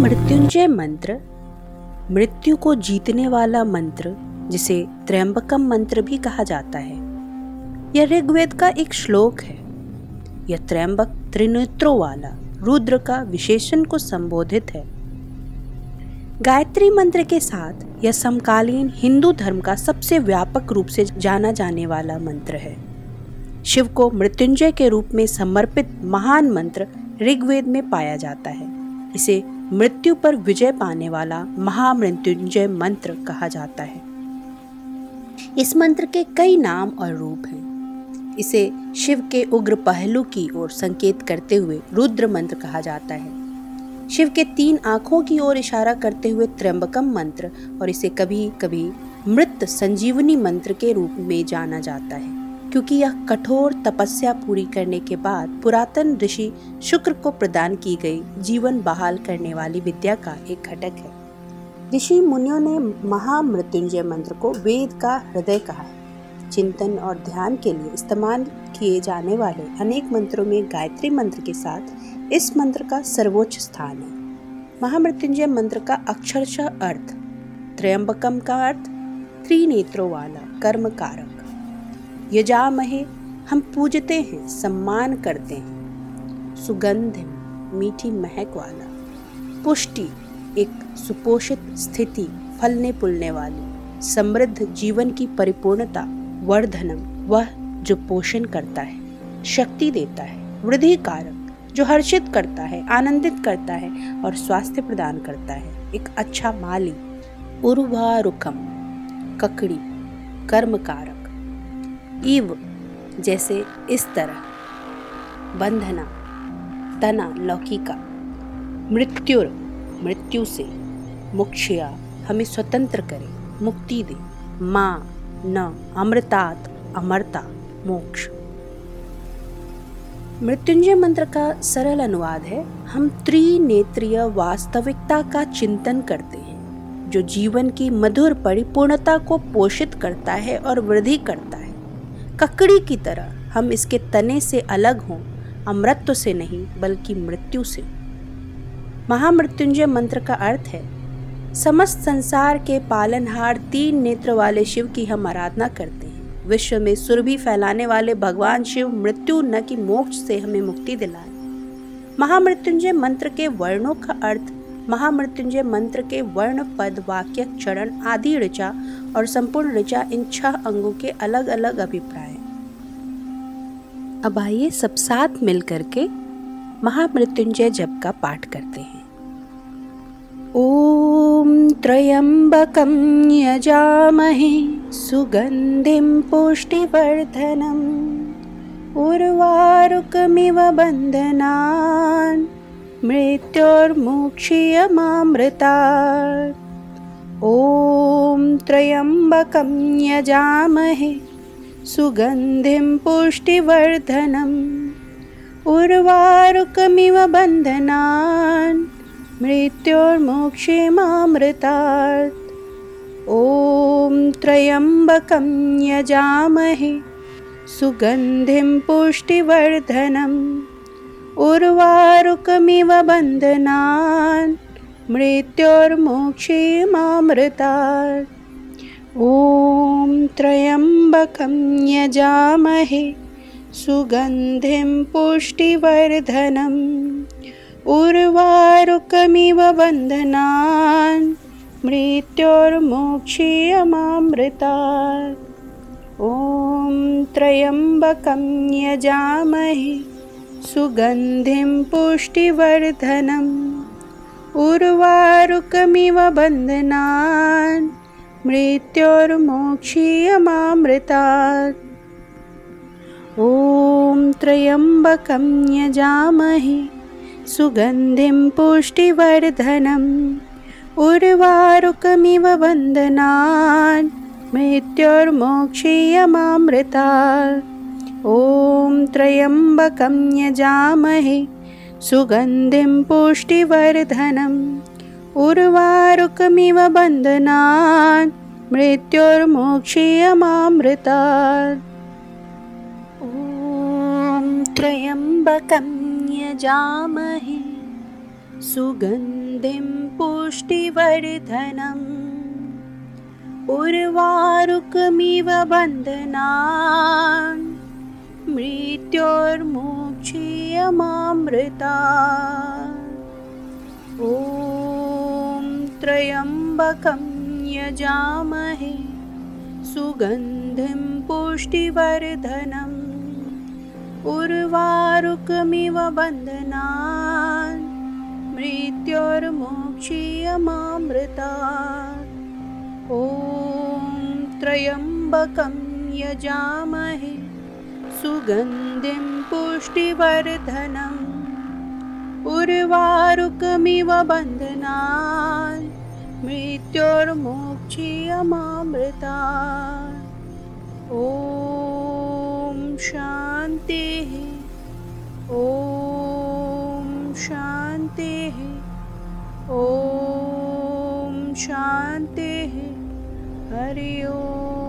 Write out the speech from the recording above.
महामृत्युंजय मंत्र, मृत्यु को जीतने वाला मंत्र, जिसे त्र्यंबकम मंत्र भी कहा जाता है। यह ऋग्वेद का एक श्लोक है। यह त्र्यंबक त्रिनेत्रों वाला रुद्र का विशेषण को संबोधित है। गायत्री मंत्र के साथ यह समकालीन हिंदू धर्म का सबसे व्यापक रूप से जाना जाने वाला मंत्र है। शिव को मृत्युंजय के रूप में समर्पित महान मंत्र ऋग्वेद में पाया जाता है। इसे मृत्यु पर विजय पाने वाला महामृत्युंजय मंत्र कहा जाता है। इस मंत्र के कई नाम और रूप हैं। इसे शिव के उग्र पहलू की ओर संकेत करते हुए रुद्र मंत्र कहा जाता है। शिव के तीन आँखों की ओर इशारा करते हुए त्र्यंबकम मंत्र और इसे कभी कभी मृत संजीवनी मंत्र के रूप में जाना जाता है। क्योंकि यह कठोर तपस्या पूरी करने के बाद पुरातन ऋषि शुक्र को प्रदान की गई जीवन बहाल करने वाली विद्या का एक घटक है। ऋषि मुनियों ने महामृत्युंजय मंत्र को वेद का हृदय कहा है। चिंतन और ध्यान के लिए इस्तेमाल किए जाने वाले अनेक मंत्रों में गायत्री मंत्र के साथ इस मंत्र का सर्वोच्च स्थान है। महामृत्युंजय मंत्र का अक्षरशः अर्थ, त्रयंबकम का अर्थ, त्रिनेत्रों वाला कर्म कारक यजामहे, हम पूजते हैं, सम्मान करते हैं। सुगंध मीठी महक वाला। पुष्टि, एक सुपोषित स्थिति, फलने पुलने वाली। समृद्ध जीवन की परिपूर्णता, वर्धनम, वह जो पोषण करता है, शक्ति देता है। वृद्धि कारक, जो हर्षित करता है, आनंदित करता है और स्वास्थ्य प्रदान करता है। एक अच्छा माली, उर्वारुकम, ककड़ी कर्म कारक इव जैसे इस तरह। बंधना, तना लौकिका, मृत्युर, मृत्यु से मुक्षिया हमें स्वतंत्र करे, मुक्ति दे। माँ, न, अमृतात, अमरता, मोक्ष। मृत्युंजय मंत्र का सरल अनुवाद है, हम त्रिनेत्रीय वास्तविकता का चिंतन करते हैं, जो जीवन की मधुर परिपूर्णता को पोषित करता है और वृद्धि करता है। ककड़ी की तरह हम इसके तने से अलग हों अमृत्व से नहीं, बल्कि मृत्यु से। महामृत्युंजय मंत्र का अर्थ है, समस्त संसार के पालनहार तीन नेत्र वाले शिव की हम आराधना करते हैं। विश्व में सुरभि फैलाने वाले भगवान शिव मृत्यु न कि मोक्ष से हमें मुक्ति दिलाए। महामृत्युंजय मंत्र के वर्णों का अर्थ, महामृत्युंजय मंत्र के वर्ण पद, वाक्य, चरण आदि ऋचा और संपूर्ण ऋचा इन छह अंगों के अलग अलग अभिप्राय अब आइए सब साथ मिल करके महामृत्युंजय जप का पाठ करते हैं। ओम त्रयंबकं यजामहे सुगंधिम पुष्टिवर्धनम्। उर्वारुकमिव बन्धनान्। मृत्योर्मुक्षीयमामृता ॐ त्र्यम्बकं यजामहे सुगन्धिं पुष्टिवर्धनम् उर्वारुकमिव बन्धनान् मृत्योर्मोक्षेमामृतात्। ॐ त्र्यम्बकं यजामहे सुगन्धिं पुष्टिवर्धनम् उर्वारुकमिव बन्धनान् मृत्योर्मोक्षेमामृतात् ॐ त्र्यम्बकं यजामहे सुगन्धिं पुष्टिवर्धनम् उर्वारुकमिव बन्धनान् मृत्योर्मोक्षीयमामृतात् ॐ त्र्यम्बकं यजामहे सुगन्धिं पुष्टिवर्धनम् उर्वारुकमिव बन्धनान् मृत्योर्मोक्षीयमामृतात्। ॐ त्र्यम्बकं यजामहे सुगन्धिं पुष्टिवर्धनम् उर्वारुकमिव बन्धनान् मृत्योर्मोक्षीयमामृतात्। ॐ त्र्यम्बकं यजामहे सुगन्धिं पुष्टिवर्धनम् उर्वारुकमिव बन्धनान् मृत्योर्मोक्षीयमामृतात् ॐ त्र्यम्बकं यजामहे सुगन्धिं पुष्टिवर्धनम्। उर्वारुकमिव बन्धनान् मृत्योर्मोक्षीयमामृता ॐ त्र्यम्बकं यजामहे सुगन्धिं पुष्टिवर्धनम्। उर्वारुकमिव बन्धनान् मृत्योर्मोक्षीयमामृता ॐ त्र्यम्बकं यजामहे सुगन्धिं पुष्टिवर्धनम्। उर्वारुकमिव बन्धनान् मृत्योर्मोक्षीयमामृता ॐ शान्तिः ॐ शान्तिः ॐ शान्तिः। हरि ओम्